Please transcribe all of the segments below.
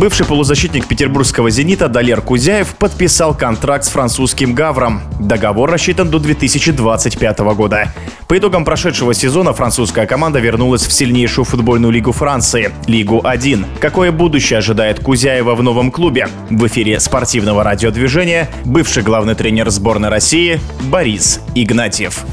Бывший полузащитник петербургского «Зенита» Далер Кузяев подписал контракт с французским «Гавром». Договор рассчитан до 2025 года. По итогам прошедшего сезона французская команда вернулась в сильнейшую футбольную лигу Франции – Лигу 1. Какое будущее ожидает Кузяева в новом клубе? В эфире спортивного радиодвижения бывший главный тренер сборной России Борис Игнатьев.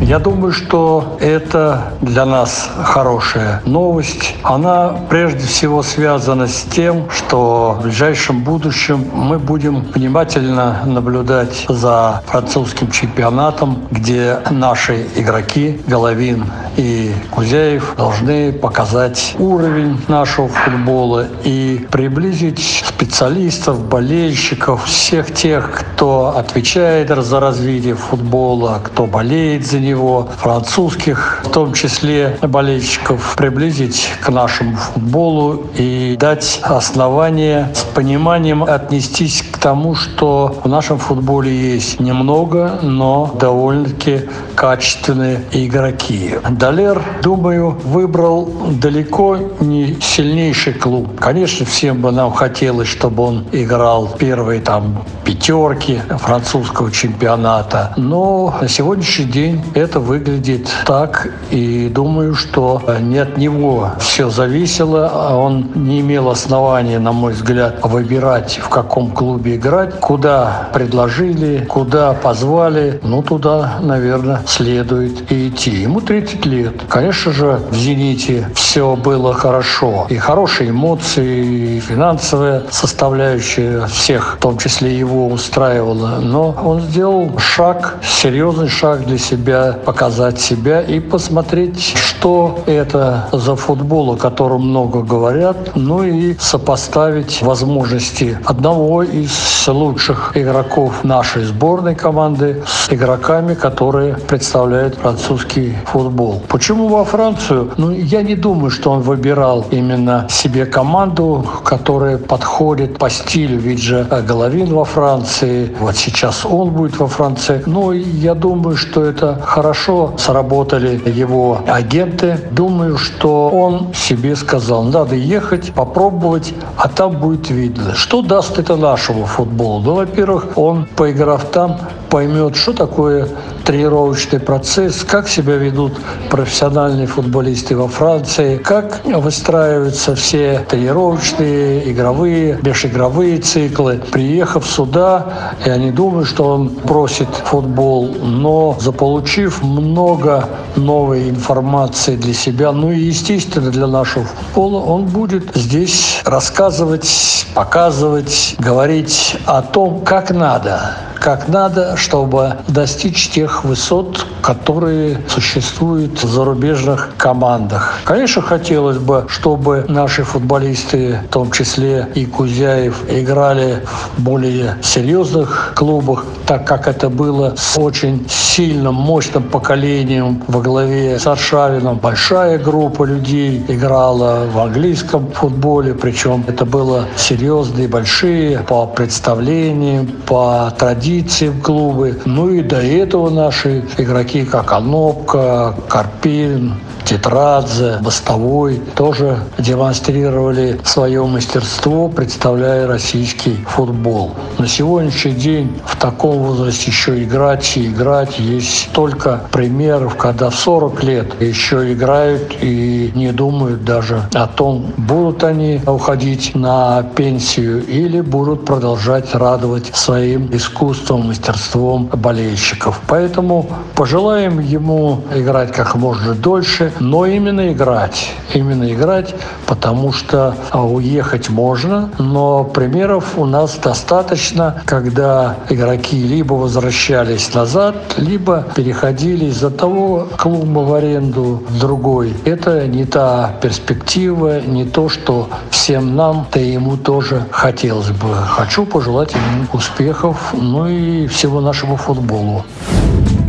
Я думаю, что это для нас хорошая новость. Она прежде всего связана с тем, что в ближайшем будущем мы будем внимательно наблюдать за французским чемпионатом, где наши игроки Головин и Кузяев должны показать уровень нашего футбола и приблизить специалистов, болельщиков, всех тех, кто отвечает за развитие футбола, кто болеет за него, французских, в том числе болельщиков, приблизить к нашему футболу и дать основания с пониманием отнестись к тому, что в нашем футболе есть немного, но довольно-таки качественные игроки. Далер, думаю, выбрал далеко не сильнейший клуб. Конечно, всем бы нам хотелось, чтобы он играл первые там пятерки французского чемпионата, но на сегодняшний день это выглядит так, и думаю, что не от него все зависело, он не имел основания, на мой взгляд, выбирать, в каком клубе играть, куда предложили, куда позвали, ну, туда, наверное, следует и идти. Ему 30 лет. Конечно же, в «Зените» все было хорошо. И хорошие эмоции, и финансовая составляющая всех, в том числе его, устраивала. Но он сделал шаг, серьезный шаг для себя, показать себя и посмотреть, что это за футбол, о котором много говорят, ну и сопоставить возможности одного из лучших игроков нашей сборной команды с игроками, которые представляют французский футбол. Почему во Францию? Ну, я не думаю, что он выбирал именно себе команду, которая подходит по стилю, ведь же Головин во Франции, вот сейчас он будет во Франции. Но я думаю, что это хорошо сработали его агенты. Думаю, что он себе сказал, надо ехать, попробовать, а там будет видно. Что даст это нашему футболу? Ну, во-первых, он, поиграв там, поймет, что такое тренировочный процесс, как себя ведут профессиональные футболисты во Франции, как выстраиваются все тренировочные, игровые, межигровые циклы. Приехав сюда, я не думаю, что он бросит футбол, но заполучив много новой информации для себя, ну и, естественно, для нашего футбола, он будет здесь рассказывать, показывать, говорить о том, как надо как надо, чтобы достичь тех высот, которые существуют в зарубежных командах. Конечно, хотелось бы, чтобы наши футболисты, в том числе и Кузяев, играли в более серьезных клубах, так как это было с очень сильным, мощным поколением во главе с Аршавином. Большая группа людей играла в английском футболе, причем это было серьезные, большие по представлениям, по традициям традиции в клубы. Ну и до этого наши игроки, как Анопка, Карпин, Тетрадзе, Бастовой тоже демонстрировали свое мастерство, представляя российский футбол. На сегодняшний день в таком возрасте еще играть и играть. Есть только примеров, когда в 40 лет еще играют и не думают даже о том, будут они уходить на пенсию или будут продолжать радовать своим искусством, мастерством болельщиков. Поэтому пожелаем ему играть как можно дольше, но именно играть. Именно играть, потому что а, уехать можно, но примеров у нас достаточно, когда игроки либо возвращались назад, либо переходили из того клуба в аренду в другой. Это не та перспектива, не то, что всем нам, да и ему тоже хотелось бы. Хочу пожелать ему успехов, ну и всего нашему футболу.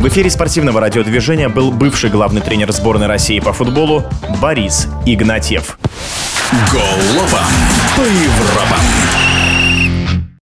В эфире спортивного радиодвижения был бывший главный тренер сборной России по футболу Борис Игнатьев. Голова по Европам.